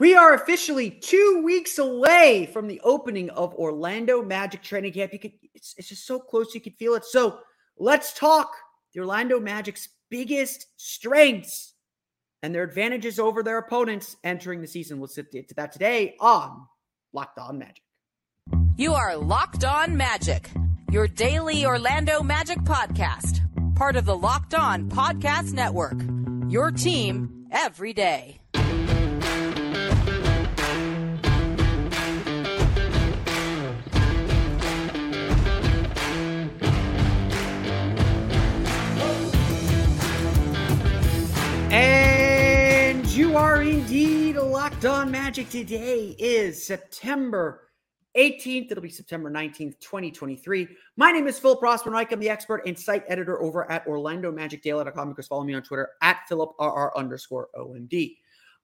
We are officially two weeks away from the opening of Orlando Magic training camp. You could, it's, it's just so close, you could feel it. So let's talk the Orlando Magic's biggest strengths and their advantages over their opponents entering the season. We'll sit to that today on Locked On Magic. You are Locked On Magic, your daily Orlando Magic podcast, part of the Locked On Podcast Network. Your team every day. On magic. Today is September 18th. It'll be September 19th, 2023. My name is Philip Rossman-Reich. I'm the expert and site editor over at Orlando Magic Daily.com. You can follow me on Twitter at PhilipRR underscore OMD.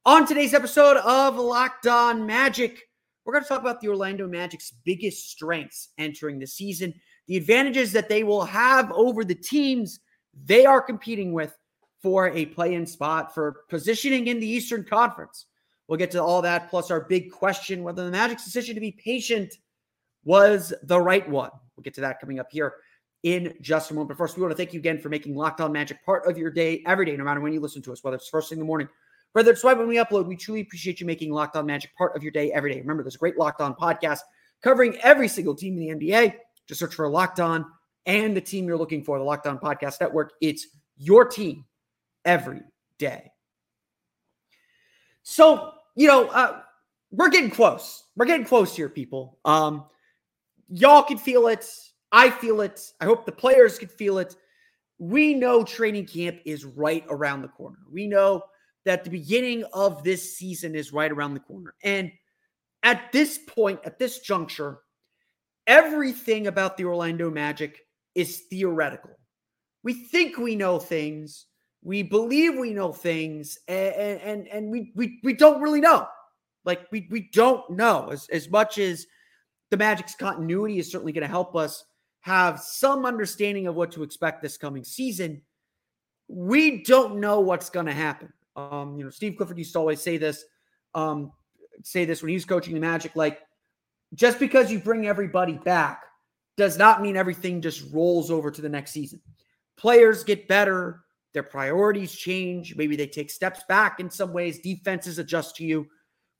On today's episode of Locked On Magic, we're going to talk about the Orlando Magic's biggest strengths entering the season, the advantages that they will have over the teams they are competing with for a play in spot for positioning in the Eastern Conference. We'll get to all that, plus our big question whether the Magic's decision to be patient was the right one. We'll get to that coming up here in just a moment. But first, we want to thank you again for making Locked On Magic part of your day every day, no matter when you listen to us, whether it's first thing in the morning, whether it's right when we upload. We truly appreciate you making Locked On Magic part of your day every day. Remember, there's a great Locked On podcast covering every single team in the NBA. Just search for Locked On and the team you're looking for, the Locked On Podcast Network. It's your team every day. So, you know, uh, we're getting close. We're getting close here, people. Um, y'all can feel it. I feel it. I hope the players can feel it. We know training camp is right around the corner. We know that the beginning of this season is right around the corner. And at this point, at this juncture, everything about the Orlando Magic is theoretical. We think we know things, we believe we know things and and and we we, we don't really know. Like we we don't know. As, as much as the magic's continuity is certainly going to help us have some understanding of what to expect this coming season we don't know what's going to happen. Um you know steve clifford used to always say this um say this when he was coaching the magic like just because you bring everybody back does not mean everything just rolls over to the next season. Players get better their priorities change. Maybe they take steps back in some ways. Defenses adjust to you.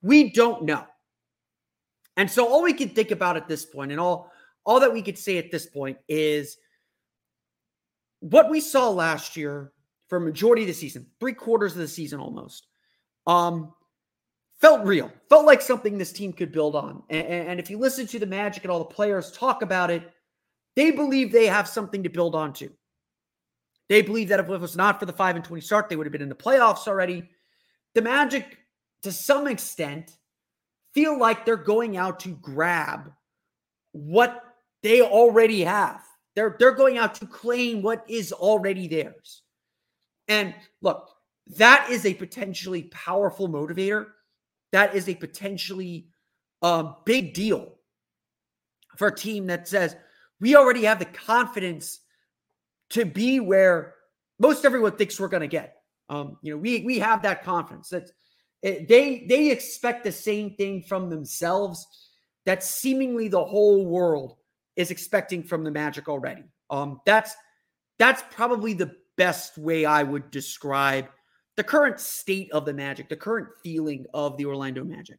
We don't know. And so all we can think about at this point and all all that we could say at this point is what we saw last year for majority of the season, three quarters of the season almost, um, felt real, felt like something this team could build on. And, and if you listen to the Magic and all the players talk about it, they believe they have something to build on to. They believe that if it was not for the 5 and 20 start, they would have been in the playoffs already. The Magic, to some extent, feel like they're going out to grab what they already have. They're, they're going out to claim what is already theirs. And look, that is a potentially powerful motivator. That is a potentially um, big deal for a team that says, we already have the confidence to be where most everyone thinks we're going to get. Um, you know, we we have that confidence that it, they they expect the same thing from themselves that seemingly the whole world is expecting from the Magic already. Um, that's that's probably the best way I would describe the current state of the Magic, the current feeling of the Orlando Magic.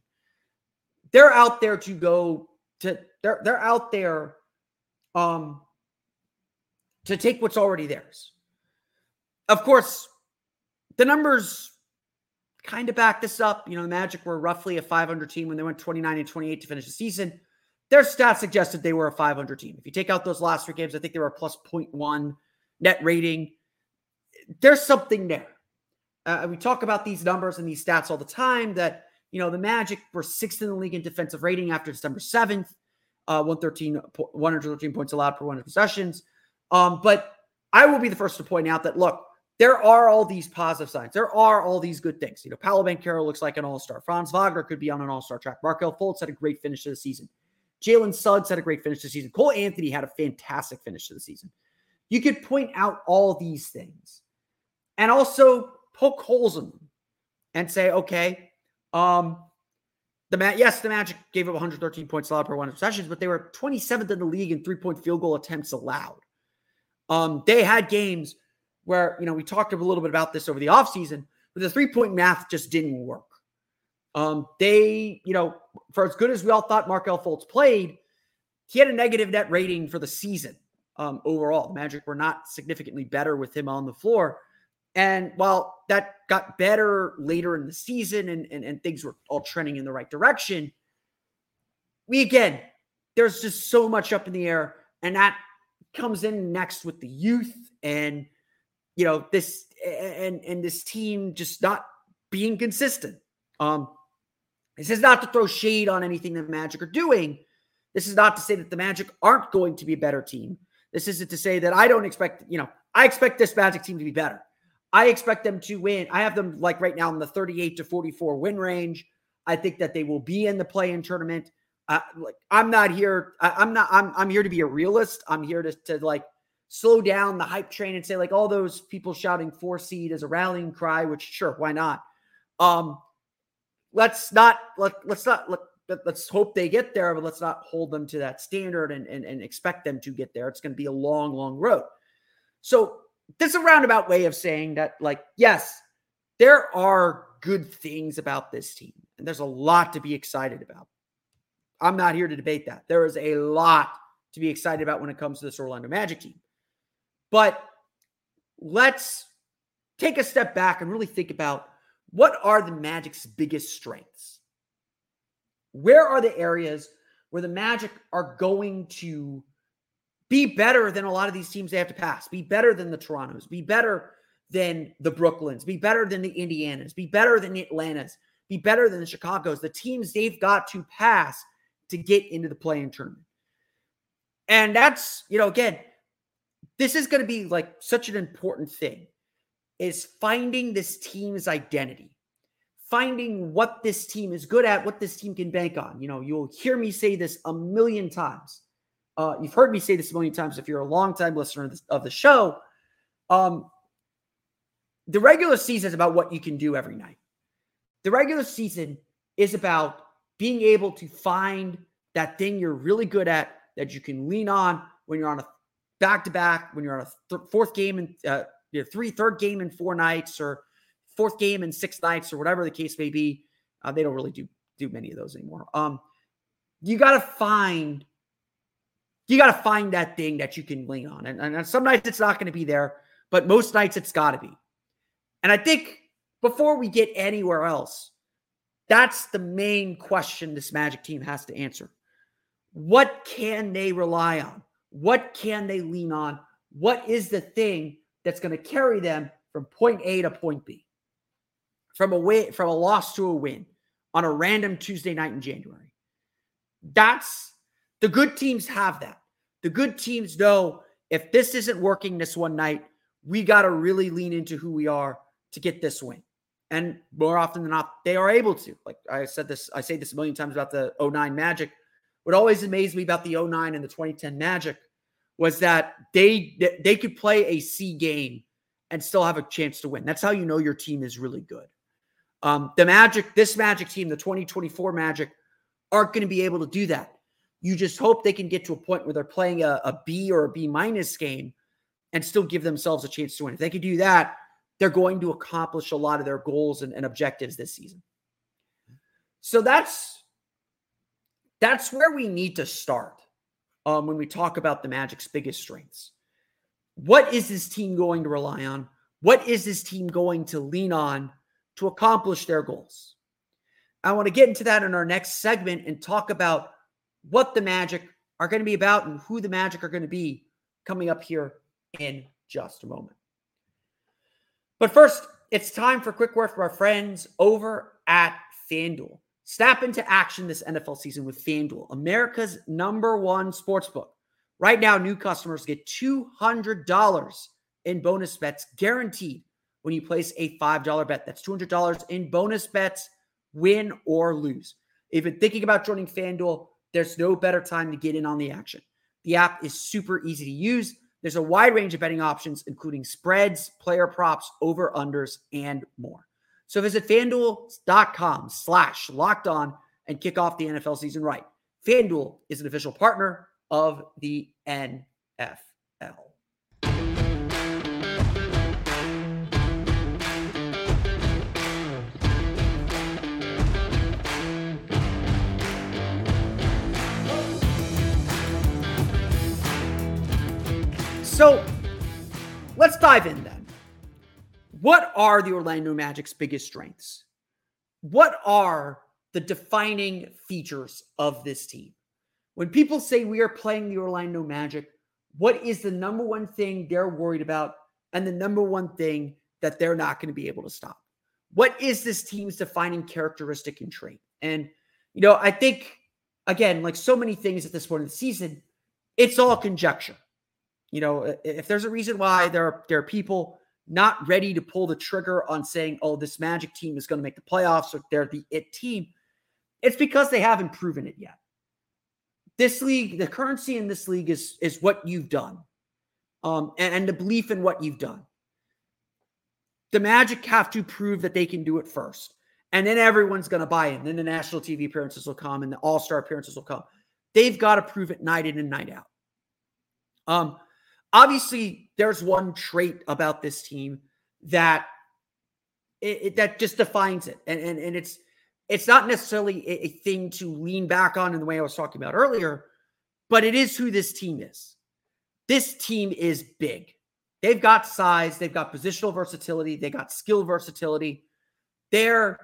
They're out there to go to they're they're out there um to take what's already theirs. Of course, the numbers kind of back this up. You know, the Magic were roughly a 500 team when they went 29 and 28 to finish the season. Their stats suggested they were a 500 team. If you take out those last three games, I think they were plus 0.1 net rating. There's something there. Uh, we talk about these numbers and these stats all the time that, you know, the Magic were sixth in the league in defensive rating after December 7th, uh, 113, 113 points allowed per 100 possessions. Um, but I will be the first to point out that look, there are all these positive signs. There are all these good things. You know, Paolo Banchero looks like an all-star. Franz Wagner could be on an all-star track. Markelle Fultz had a great finish to the season. Jalen Suggs had a great finish to the season. Cole Anthony had a fantastic finish to the season. You could point out all these things and also poke holes in them and say, okay, um, the Ma- yes, the Magic gave up 113 points allowed per 100 possessions, but they were 27th in the league in three point field goal attempts allowed. Um, they had games where, you know, we talked a little bit about this over the offseason, but the three point math just didn't work. Um, they, you know, for as good as we all thought Markelle Fultz played, he had a negative net rating for the season um, overall. The Magic were not significantly better with him on the floor. And while that got better later in the season and, and, and things were all trending in the right direction, we again, there's just so much up in the air. And that comes in next with the youth and you know this and and this team just not being consistent. Um this is not to throw shade on anything that Magic are doing. This is not to say that the Magic aren't going to be a better team. This isn't to say that I don't expect, you know, I expect this Magic team to be better. I expect them to win. I have them like right now in the 38 to 44 win range. I think that they will be in the play-in tournament. Uh, like I'm not here. I, am not. I'm I'm here to be a realist. I'm here to to like slow down the hype train and say like all those people shouting four seed as a rallying cry. Which sure, why not? Um, let's not let let's not let, let's hope they get there, but let's not hold them to that standard and and, and expect them to get there. It's going to be a long, long road. So this is a roundabout way of saying that, like, yes, there are good things about this team, and there's a lot to be excited about. I'm not here to debate that. There is a lot to be excited about when it comes to this Orlando Magic team. But let's take a step back and really think about what are the Magic's biggest strengths? Where are the areas where the Magic are going to be better than a lot of these teams they have to pass, be better than the Torontos, be better than the Brooklyns, be better than the Indianas, be better than the Atlantas, be better than the Chicago's, the teams they've got to pass to get into the play-in tournament. And that's, you know, again, this is going to be like such an important thing is finding this team's identity, finding what this team is good at, what this team can bank on. You know, you'll hear me say this a million times. Uh, you've heard me say this a million times if you're a longtime listener of, this, of the show. Um, the regular season is about what you can do every night. The regular season is about being able to find that thing you're really good at that you can lean on when you're on a back to back, when you're on a th- fourth game and uh, three, third game in four nights or fourth game in six nights or whatever the case may be. Uh, they don't really do do many of those anymore. Um, you got to find you got to find that thing that you can lean on, and, and some nights it's not going to be there, but most nights it's got to be. And I think before we get anywhere else, that's the main question this Magic team has to answer. What can they rely on? What can they lean on? What is the thing that's going to carry them from point A to point B? From a win, from a loss to a win on a random Tuesday night in January. That's the good teams have that. The good teams know if this isn't working this one night, we got to really lean into who we are to get this win. And more often than not, they are able to. Like I said this, I say this a million times about the 09 Magic. What always amazed me about the 09 and the 2010 Magic was that they they could play a C game and still have a chance to win. That's how you know your team is really good. Um, the Magic, this Magic team, the 2024 Magic, aren't going to be able to do that. You just hope they can get to a point where they're playing a, a B or a B minus game and still give themselves a chance to win. If they can do that, they're going to accomplish a lot of their goals and, and objectives this season. So that's that's where we need to start um, when we talk about the Magic's biggest strengths. What is this team going to rely on? What is this team going to lean on to accomplish their goals? I want to get into that in our next segment and talk about what the Magic are going to be about and who the Magic are going to be coming up here in just a moment. But first, it's time for quick word from our friends over at FanDuel. Snap into action this NFL season with FanDuel, America's number one sports book. Right now, new customers get $200 in bonus bets guaranteed when you place a $5 bet. That's $200 in bonus bets, win or lose. If you're thinking about joining FanDuel, there's no better time to get in on the action. The app is super easy to use. There's a wide range of betting options, including spreads, player props, over-unders, and more. So visit fanduel.com slash locked on and kick off the NFL season right. FanDuel is an official partner of the NFL. So let's dive in then. What are the Orlando Magic's biggest strengths? What are the defining features of this team? When people say we are playing the Orlando Magic, what is the number one thing they're worried about and the number one thing that they're not going to be able to stop? What is this team's defining characteristic and trait? And, you know, I think, again, like so many things at this point in the season, it's all conjecture. You know, if there's a reason why there are, there are people not ready to pull the trigger on saying, oh, this Magic team is going to make the playoffs or they're the it team, it's because they haven't proven it yet. This league, the currency in this league is, is what you've done um, and, and the belief in what you've done. The Magic have to prove that they can do it first. And then everyone's going to buy in. Then the national TV appearances will come and the all star appearances will come. They've got to prove it night in and night out. Um, obviously there's one trait about this team that it, it, that just defines it and, and and it's it's not necessarily a, a, thing to lean back on in the way I was talking about earlier, but it is who this team is. This team is big. They've got size, they've got positional versatility, they got skill versatility. They're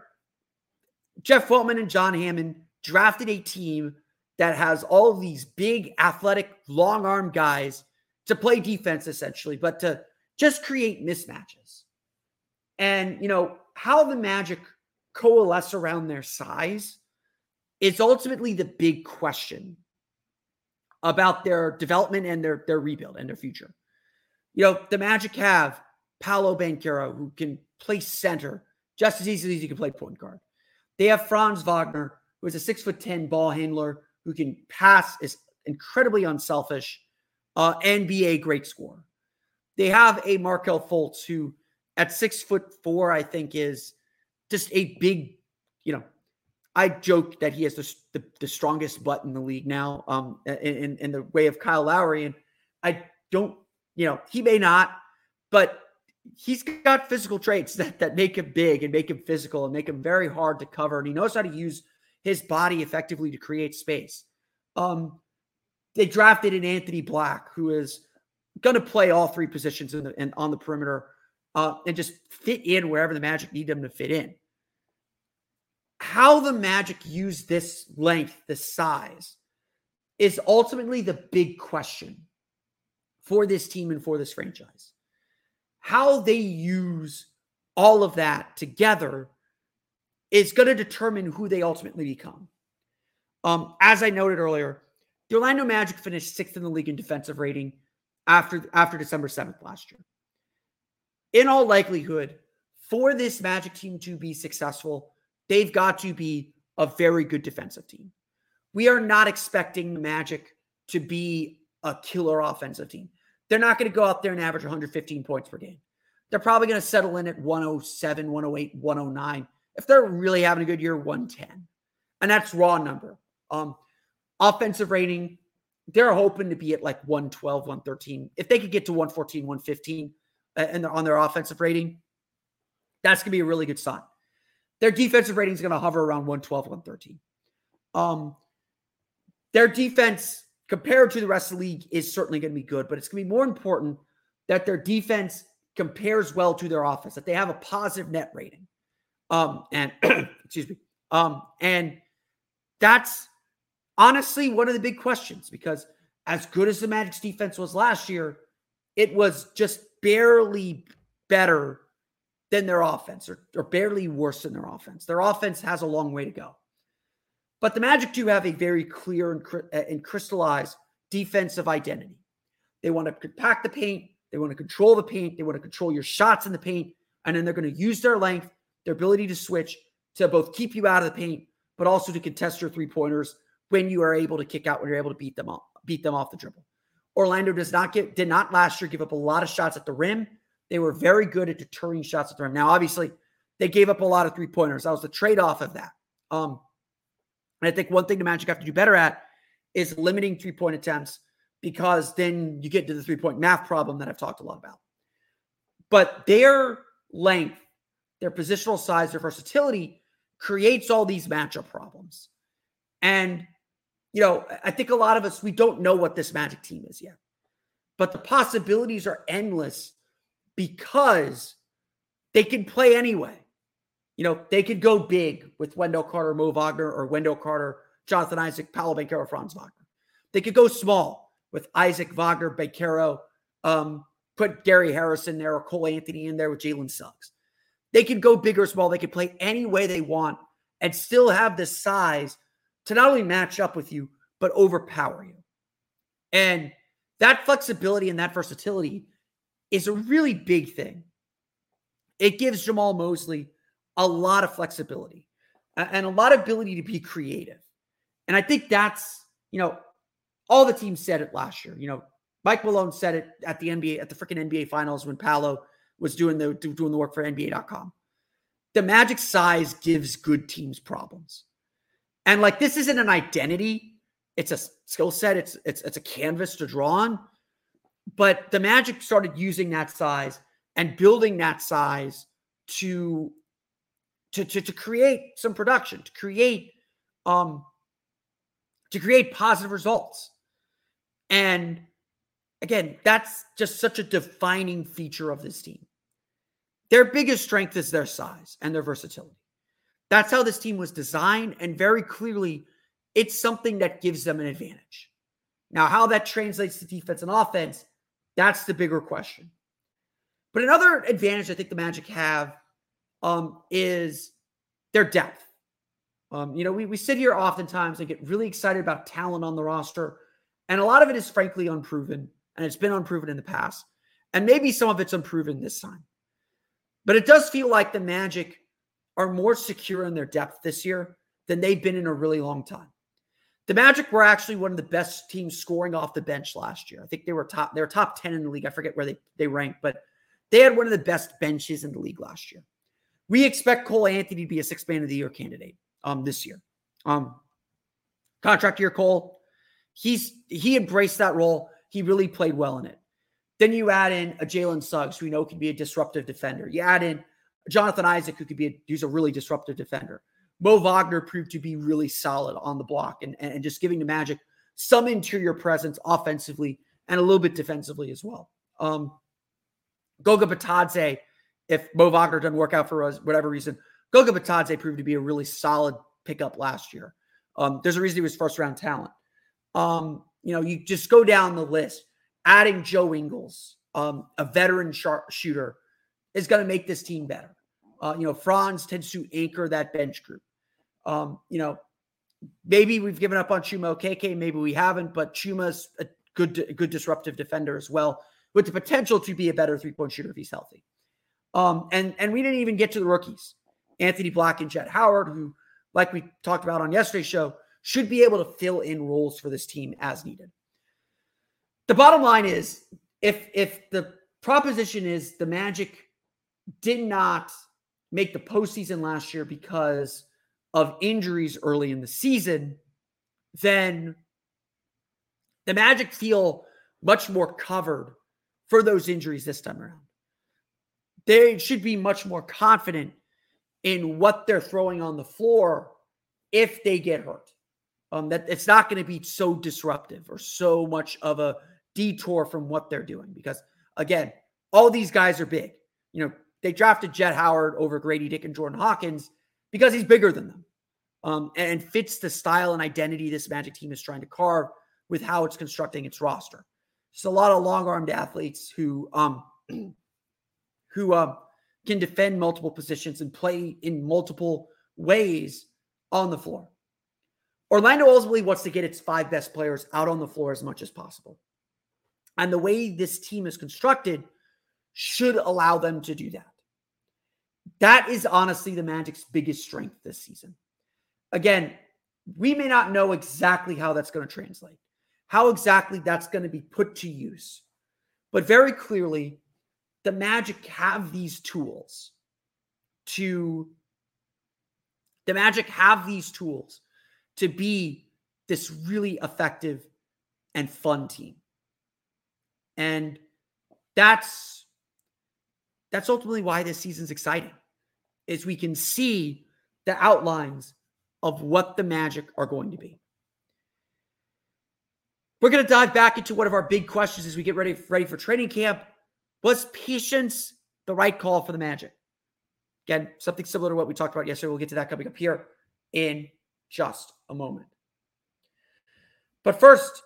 Jeff Weltman and John Hammond drafted a team that has all these big, athletic, long arm guys to play defense essentially, but to just create mismatches. And, you know, how the Magic coalesce around their size is ultimately the big question about their development and their, their rebuild and their future. You know, the Magic have Paolo Banchero, who can play center just as easily as he can play point guard. They have Franz Wagner, who is a six foot 10 ball handler who can pass, is incredibly unselfish, uh, and be a great scorer. They have a Markelle Fultz who, at six foot four, I think is just a big, you know, I joke that he has the, the, the strongest butt in the league now, um, in, in the way of Kyle Lowry, and I don't, you know, he may not, but he's got physical traits that that make him big and make him physical and make him very hard to cover, and he knows how to use his body effectively to create space. Um, they drafted an Anthony Black who is going to play all three positions in the in, on the perimeter uh, and just fit in wherever the Magic need them to fit in. How the Magic use this length, this size, is ultimately the big question for this team and for this franchise. How they use all of that together is going to determine who they ultimately become. Um, as I noted earlier, the Orlando Magic finished sixth in the league in defensive rating after, after December 7th last year. In all likelihood, for this Magic team to be successful, they've got to be a very good defensive team. We are not expecting the Magic to be a killer offensive team. They're not going to go out there and average 115 points per game. They're probably going to settle in at 107, 108, 109. If they're really having a good year, 110. And that's raw number. Um, Offensive rating, they're hoping to be at like 112, 113. If they could get to 114, 115 uh, and on their offensive rating, that's going to be a really good sign. Their defensive rating is going to hover around 112, 113. Um, their defense compared to the rest of the league is certainly going to be good, but it's going to be more important that their defense compares well to their offense, that they have a positive net rating. Um, and excuse me. Um, and that's honestly one of the big questions because as good as the Magic's defense was last year, it was just barely better than their offense or, or barely worse than their offense. Their offense has a long way to go. But the Magic do have a very clear and, uh, and crystallized defensive identity. They want to compact the paint, they want to control the paint, they want to control your shots in the paint, and then they're going to use their length, their ability to switch to both keep you out of the paint, but also to contest your three pointers when you are able to kick out, when you're able to beat them off, beat them off the dribble. Orlando does not get did not last year give up a lot of shots at the rim. They were very good at deterring shots at the rim. Now, obviously, they gave up a lot of three pointers. That was the trade off of that. Um, And I think one thing the Magic have to do better at is limiting three point attempts because then you get to the three point math problem that I've talked a lot about. But their length, their positional size, their versatility creates all these matchup problems. And, you know, I think a lot of us, we don't know what this Magic team is yet. But the possibilities are endless because they can play anyway. You know, they could go big with Wendell Carter, Mo Wagner, or Wendell Carter, Jonathan Isaac, Paolo Banchero, Franz Wagner. They could go small with Isaac Wagner, Banchero, um, put Gary Harrison there or Cole Anthony in there with Jalen Suggs. They could go big or small. They could play any way they want and still have the size to not only match up with you, but overpower you. And that flexibility and that versatility is a really big thing. It gives Jamahl Mosley a lot of flexibility and a lot of ability to be creative. And I think that's, you know, all the teams said it last year. You know, Mike Malone said it at the NBA, at the freaking NBA finals when Paolo was doing the doing the work for NBA.com. The Magic size gives good teams problems. And like this isn't an identity, it's a skill set, it's it's it's a canvas to draw on. But the Magic started using that size and building that size to to, to, to create some production, to create um to create positive results. And again, that's just such a defining feature of this team. Their biggest strength is their size and their versatility. That's how this team was designed. And very clearly, it's something that gives them an advantage. Now, how that translates to defense and offense, that's the bigger question. But another advantage I think the Magic have um, is their depth. Um, you know, we, we sit here oftentimes and get really excited about talent on the roster. And a lot of it is frankly unproven. And it's been unproven in the past. And maybe some of it's unproven this time. But it does feel like the Magic are more secure in their depth this year than they've been in a really long time. The Magic were actually one of the best teams scoring off the bench last year. I think they were top, they were top 10 in the league. I forget where they, they ranked, but they had one of the best benches in the league last year. We expect Cole Anthony to be a six man of the year candidate um, this year. Um, contract year, Cole. He's he embraced that role. He really played well in it. Then you add in a Jalen Suggs, who we know can be a disruptive defender. You add in Jonathan Isaac, who could be a, who's a really disruptive defender. Mo Wagner proved to be really solid on the block and, and just giving the Magic some interior presence offensively and a little bit defensively as well. Um, Goga Bitadze, if Mo Wagner doesn't work out for us, whatever reason, Goga Bitadze proved to be a really solid pickup last year. Um, there's a reason he was first round talent. Um, you know, you just go down the list. Adding Joe Ingles, um, a veteran sharp shooter, is going to make this team better. Uh, you know, Franz tends to anchor that bench group. Um, you know, maybe we've given up on Chuma Okeke, maybe we haven't, but Chuma's a good, good disruptive defender as well, with the potential to be a better three point shooter if he's healthy. Um, and and we didn't even get to the rookies, Anthony Black and Jett Howard, who, like we talked about on yesterday's show, should be able to fill in roles for this team as needed. The bottom line is if if the proposition is the Magic did not make the postseason last year because of injuries early in the season, then the Magic feel much more covered for those injuries this time around. They should be much more confident in what they're throwing on the floor if they get hurt. Um, that it's not going to be so disruptive or so much of a detour from what they're doing because again, all these guys are big. You know, they drafted Jett Howard over Gradey Dick and Jordan Hawkins because he's bigger than them um, and fits the style and identity this Magic team is trying to carve with how it's constructing its roster. Just a lot of long-armed athletes who um, who uh, can defend multiple positions and play in multiple ways on the floor. Orlando ultimately wants to get its five best players out on the floor as much as possible. And the way this team is constructed should allow them to do that. That is honestly the Magic's biggest strength this season. Again, we may not know exactly how that's going to translate, how exactly that's going to be put to use. But very clearly, the Magic have these tools to the Magic have these tools to be this really effective and fun team. And that's that's ultimately why this season's exciting. Is we can see the outlines of what the Magic are going to be. We're going to dive back into one of our big questions as we get ready ready for training camp. Was patience the right call for the Magic? Again, something similar to what we talked about yesterday. We'll get to that coming up here in just a moment. But first,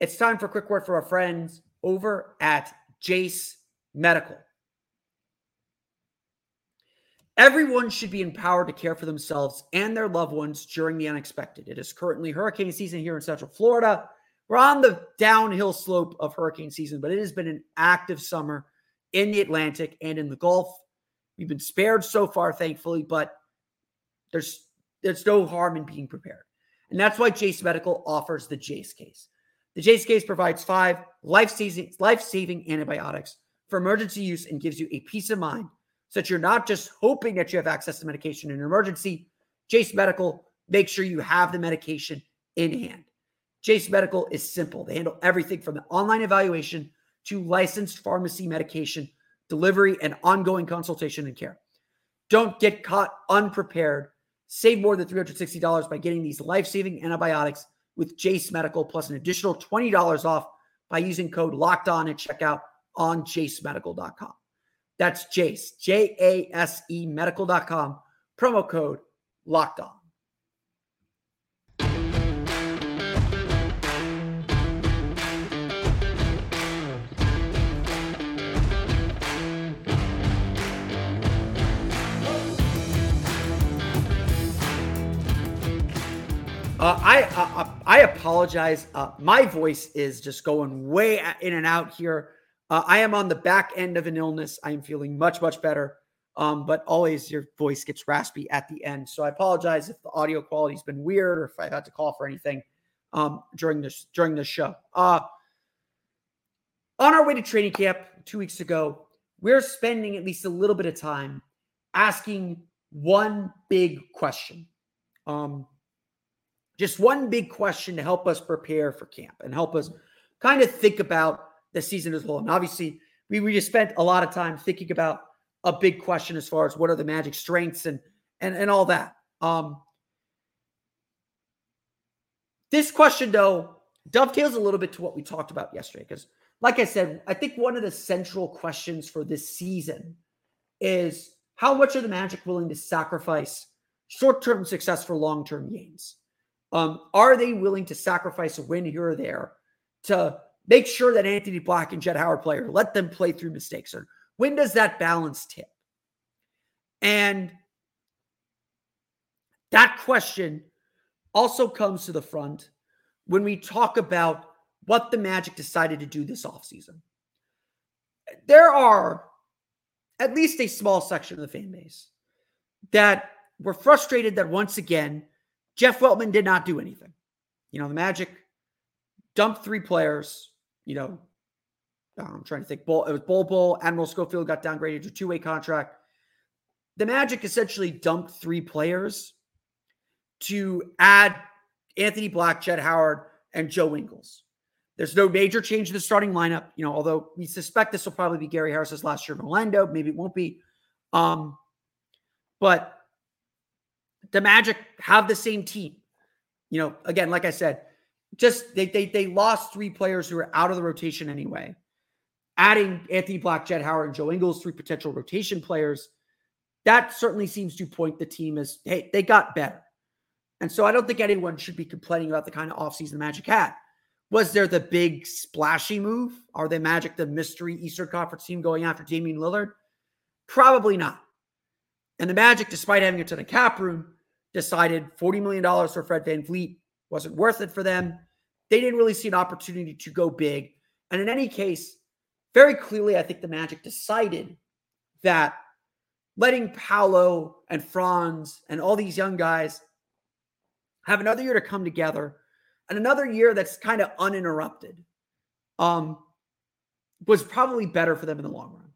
it's time for a quick word for our friends over at Jase Medical. Everyone should be empowered to care for themselves and their loved ones during the unexpected. It is currently hurricane season here in Central Florida. We're on the downhill slope of hurricane season, but it has been an active summer in the Atlantic and in the Gulf. We've been spared so far, thankfully, but there's there's no harm in being prepared. And that's why Jase Medical offers the Jase case. The Jase case provides five life-saving, life-saving antibiotics for emergency use and gives you a peace of mind so that you're not just hoping that you have access to medication in an emergency. Jase Medical make sure you have the medication in hand. Jase Medical is simple. They handle everything from the online evaluation to licensed pharmacy medication delivery, and ongoing consultation and care. Don't get caught unprepared. Save more than $360 by getting these life saving antibiotics with Jase Medical, plus an additional $20 off by using code locked on at checkout on jasemedical.com. That's Jase, J A S E medical.com, promo code locked on. Uh, I uh, uh, I apologize. Uh, my voice is just going way in and out here. Uh, I am on the back end of an illness. I am feeling much much better, um, but always your voice gets raspy at the end. So I apologize if the audio quality's been weird or if I had to call for anything um, during this during the show. Uh, on our way to training camp two weeks ago, we're spending at least a little bit of time asking one big question. Um, just one big question to help us prepare for camp and help us kind of think about the season as a whole. And obviously, we, we just spent a lot of time thinking about a big question as far as what are the magic strengths and and and all that. Um, this question, though, dovetails a little bit to what we talked about yesterday. Because, like I said, I think one of the central questions for this season is how much are the Magic willing to sacrifice short term success for long term gains? Um, are they willing to sacrifice a win here or there to make sure that Anthony Black and Jett Howard play or let them play through mistakes? Or when does that balance tip? And that question also comes to the front when we talk about what the Magic decided to do this offseason. There are at least a small section of the fan base that were frustrated that once again Jeff Weltman did not do anything. You know, the Magic dumped three players. You know, I'm trying to think. Bull, it was Bol Bol. Admiral Schofield got downgraded to two way contract. The Magic essentially dumped three players to add Anthony Black, Jett Howard, and Joe Ingles. There's no major change in the starting lineup, you know, although we suspect this will probably be Gary Harris's last year in Orlando. Maybe it won't be. Um, but the Magic have the same team. You know, again, like I said, just they they they lost three players who are out of the rotation anyway. Adding Anthony Black, Jett Howard, and Joe Ingles, three potential rotation players, that certainly seems to point the team as hey, they got better. And so I don't think anyone should be complaining about the kind of offseason Magic had. Was there the big splashy move? Are they Magic the mystery Eastern Conference team going after Damian Lillard? Probably not. And the Magic, despite having a ton of cap room, decided $40 million for Fred VanVleet wasn't worth it for them. They didn't really see an opportunity to go big. And in any case, very clearly, I think the Magic decided that letting Paolo and Franz and all these young guys have another year to come together and another year that's kind of uninterrupted um, was probably better for them in the long run.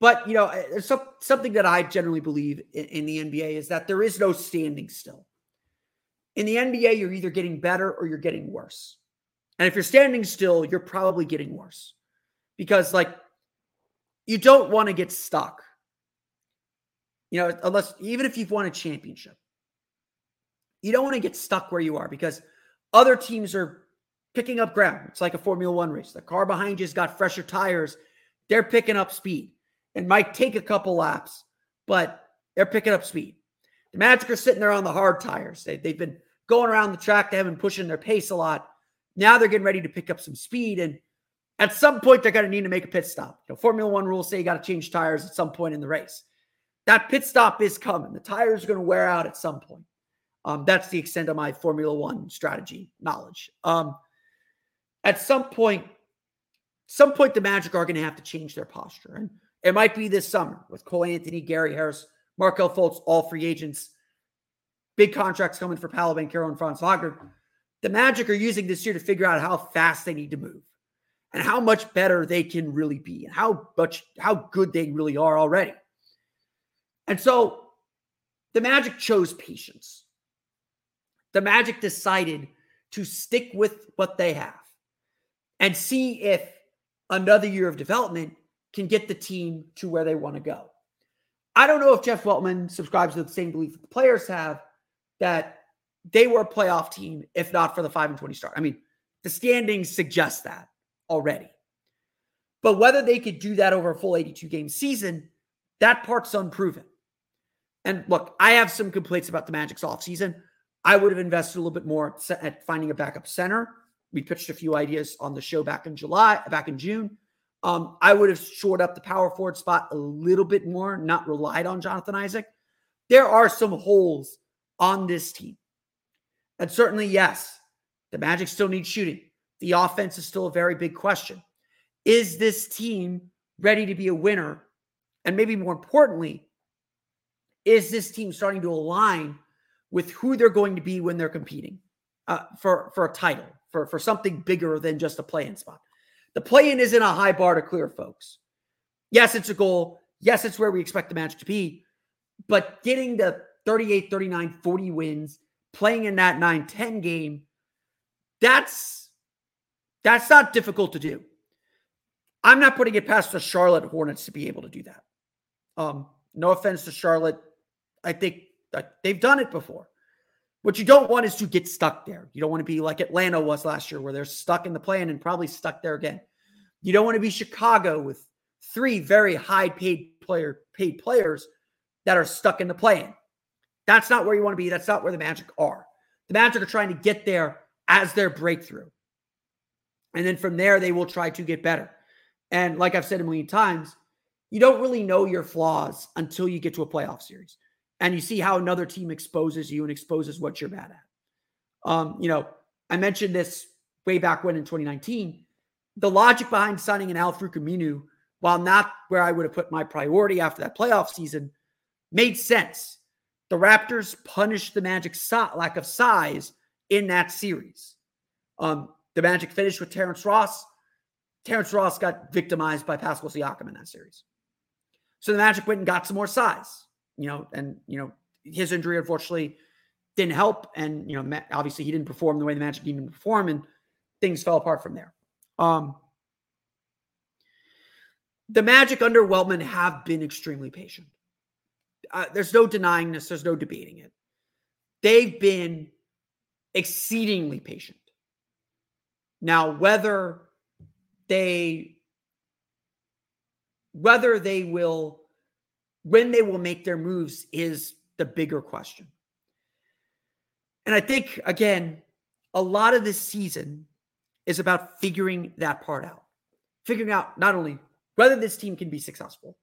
But you know, so, something that I generally believe in, in the NBA is that there is no standing still. In the NBA, you're either getting better or you're getting worse. And if you're standing still, you're probably getting worse because, like, you don't want to get stuck. You know, unless even if you've won a championship, you don't want to get stuck where you are because other teams are picking up ground. It's like a Formula One race. The car behind you's got fresher tires. They're picking up speed. It might take a couple laps, but they're picking up speed. The Magic are sitting there on the hard tires. They, they've been going around the track. They haven't been pushing their pace a lot. Now they're getting ready to pick up some speed. And at some point, they're going to need to make a pit stop. You know, Formula One rules say you got to change tires at some point in the race. That pit stop is coming. The tires are going to wear out at some point. Um, that's the extent of my Formula One strategy knowledge. Um, at some point, some point the Magic are going to have to change their posture, and it might be this summer with Cole Anthony, Gary Harris, Markelle Fultz, all free agents, big contracts coming for Paolo Banchero and Franz Wagner. The Magic are using this year to figure out how fast they need to move and how much better they can really be and how much how good they really are already. And so the Magic chose patience. The Magic decided to stick with what they have and see if another year of development can get the team to where they want to go. I don't know if Jeff Weltman subscribes to the same belief that the players have that they were a playoff team if not for the 5 and 20 start. I mean, the standings suggest that already. But whether they could do that over a full 82 game season, that part's unproven. And look, I have some complaints about the Magic's offseason. I would have invested a little bit more at finding a backup center. We pitched a few ideas on the show back in July, back in June. Um, I would have shored up the power forward spot a little bit more, not relied on Jonathan Isaac. There are some holes on this team. And certainly, yes, the Magic still need shooting. The offense is still a very big question. Is this team ready to be a winner? And maybe more importantly, is this team starting to align with who they're going to be when they're competing uh, for, for a title, for, for something bigger than just a play-in spot? The play-in isn't a high bar to clear, folks. Yes, it's a goal. Yes, it's where we expect the match to be. But getting the 38, 39, 40 wins, playing in that 9-10 game, that's that's not difficult to do. I'm not putting it past the Charlotte Hornets to be able to do that. Um, no offense to Charlotte. I think they've done it before. What you don't want is to get stuck there. You don't want to be like Atlanta was last year, where they're stuck in the play-in and probably stuck there again. You don't want to be Chicago with three very high paid player paid players that are stuck in the play-in. That's not where you want to be. That's not where the Magic are. The Magic are trying to get there as their breakthrough. And then from there, they will try to get better. And like I've said a million times, you don't really know your flaws until you get to a playoff series and you see how another team exposes you and exposes what you're bad at. Um, you know, I mentioned this way back when in 2019. The logic behind signing an Al-Farouq Aminu, while not where I would have put my priority after that playoff season, made sense. The Raptors punished the Magic so- lack of size in that series. Um, the Magic finished with Terrence Ross. Terrence Ross got victimized by Pascal Siakam in that series. So the Magic went and got some more size, you know, and, you know, his injury unfortunately didn't help. And, you know, obviously he didn't perform the way the Magic needed to perform, and things fell apart from there. Um, the Magic under Weltman have been extremely patient. Uh, there's no denying this, there's no debating it. They've been exceedingly patient. Now, whether they whether they will when they will make their moves is the bigger question. And I think again, a lot of this season is about figuring that part out. Figuring out not only whether this team can be successful,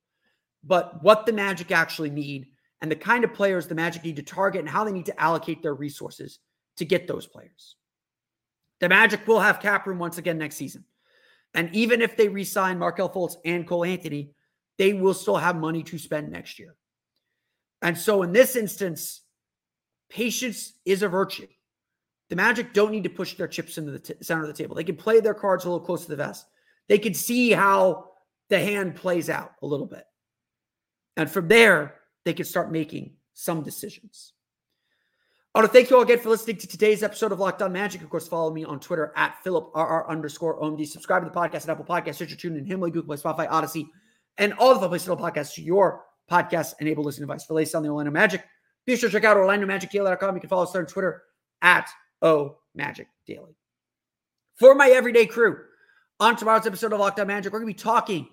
but what the Magic actually need and the kind of players the Magic need to target and how they need to allocate their resources to get those players. The Magic will have cap room once again next season. And even if they re-sign Markelle Fultz and Cole Anthony, they will still have money to spend next year. And so in this instance, patience is a virtue. The Magic don't need to push their chips into the t- center of the table. They can play their cards a little close to the vest. They can see how the hand plays out a little bit. And from there, they can start making some decisions. I want to thank you all again for listening to today's episode of Locked On Magic. Of course, follow me on Twitter at PhilipRR underscore OMD. Subscribe to the podcast at Apple Podcasts, Stitcher, TuneIn, Himalaya, Google Play, Spotify, Audacy, and all the places to podcasts to your podcast enabled listening device. For latest on the Orlando Magic, be sure to check out OrlandoMagicDaily.com. You can follow us on Twitter at O Magic Daily. For my everyday crew, on tomorrow's episode of Locked On Magic, we're going to be talking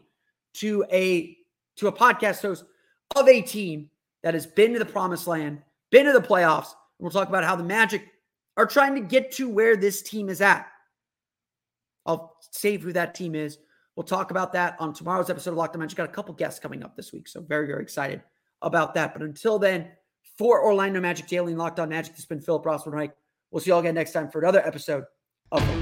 to a to a podcast host of a team that has been to the promised land, been to the playoffs And We'll talk about how the Magic are trying to get to where this team is at. I'll save who that team is. We'll talk about that on tomorrow's episode of Locked On Magic. Got a couple guests coming up this week, so very, very excited about that. But until then, for Orlando Magic Daily and Locked On Magic, this has been Philip Rossman We'll see you all again next time for another episode of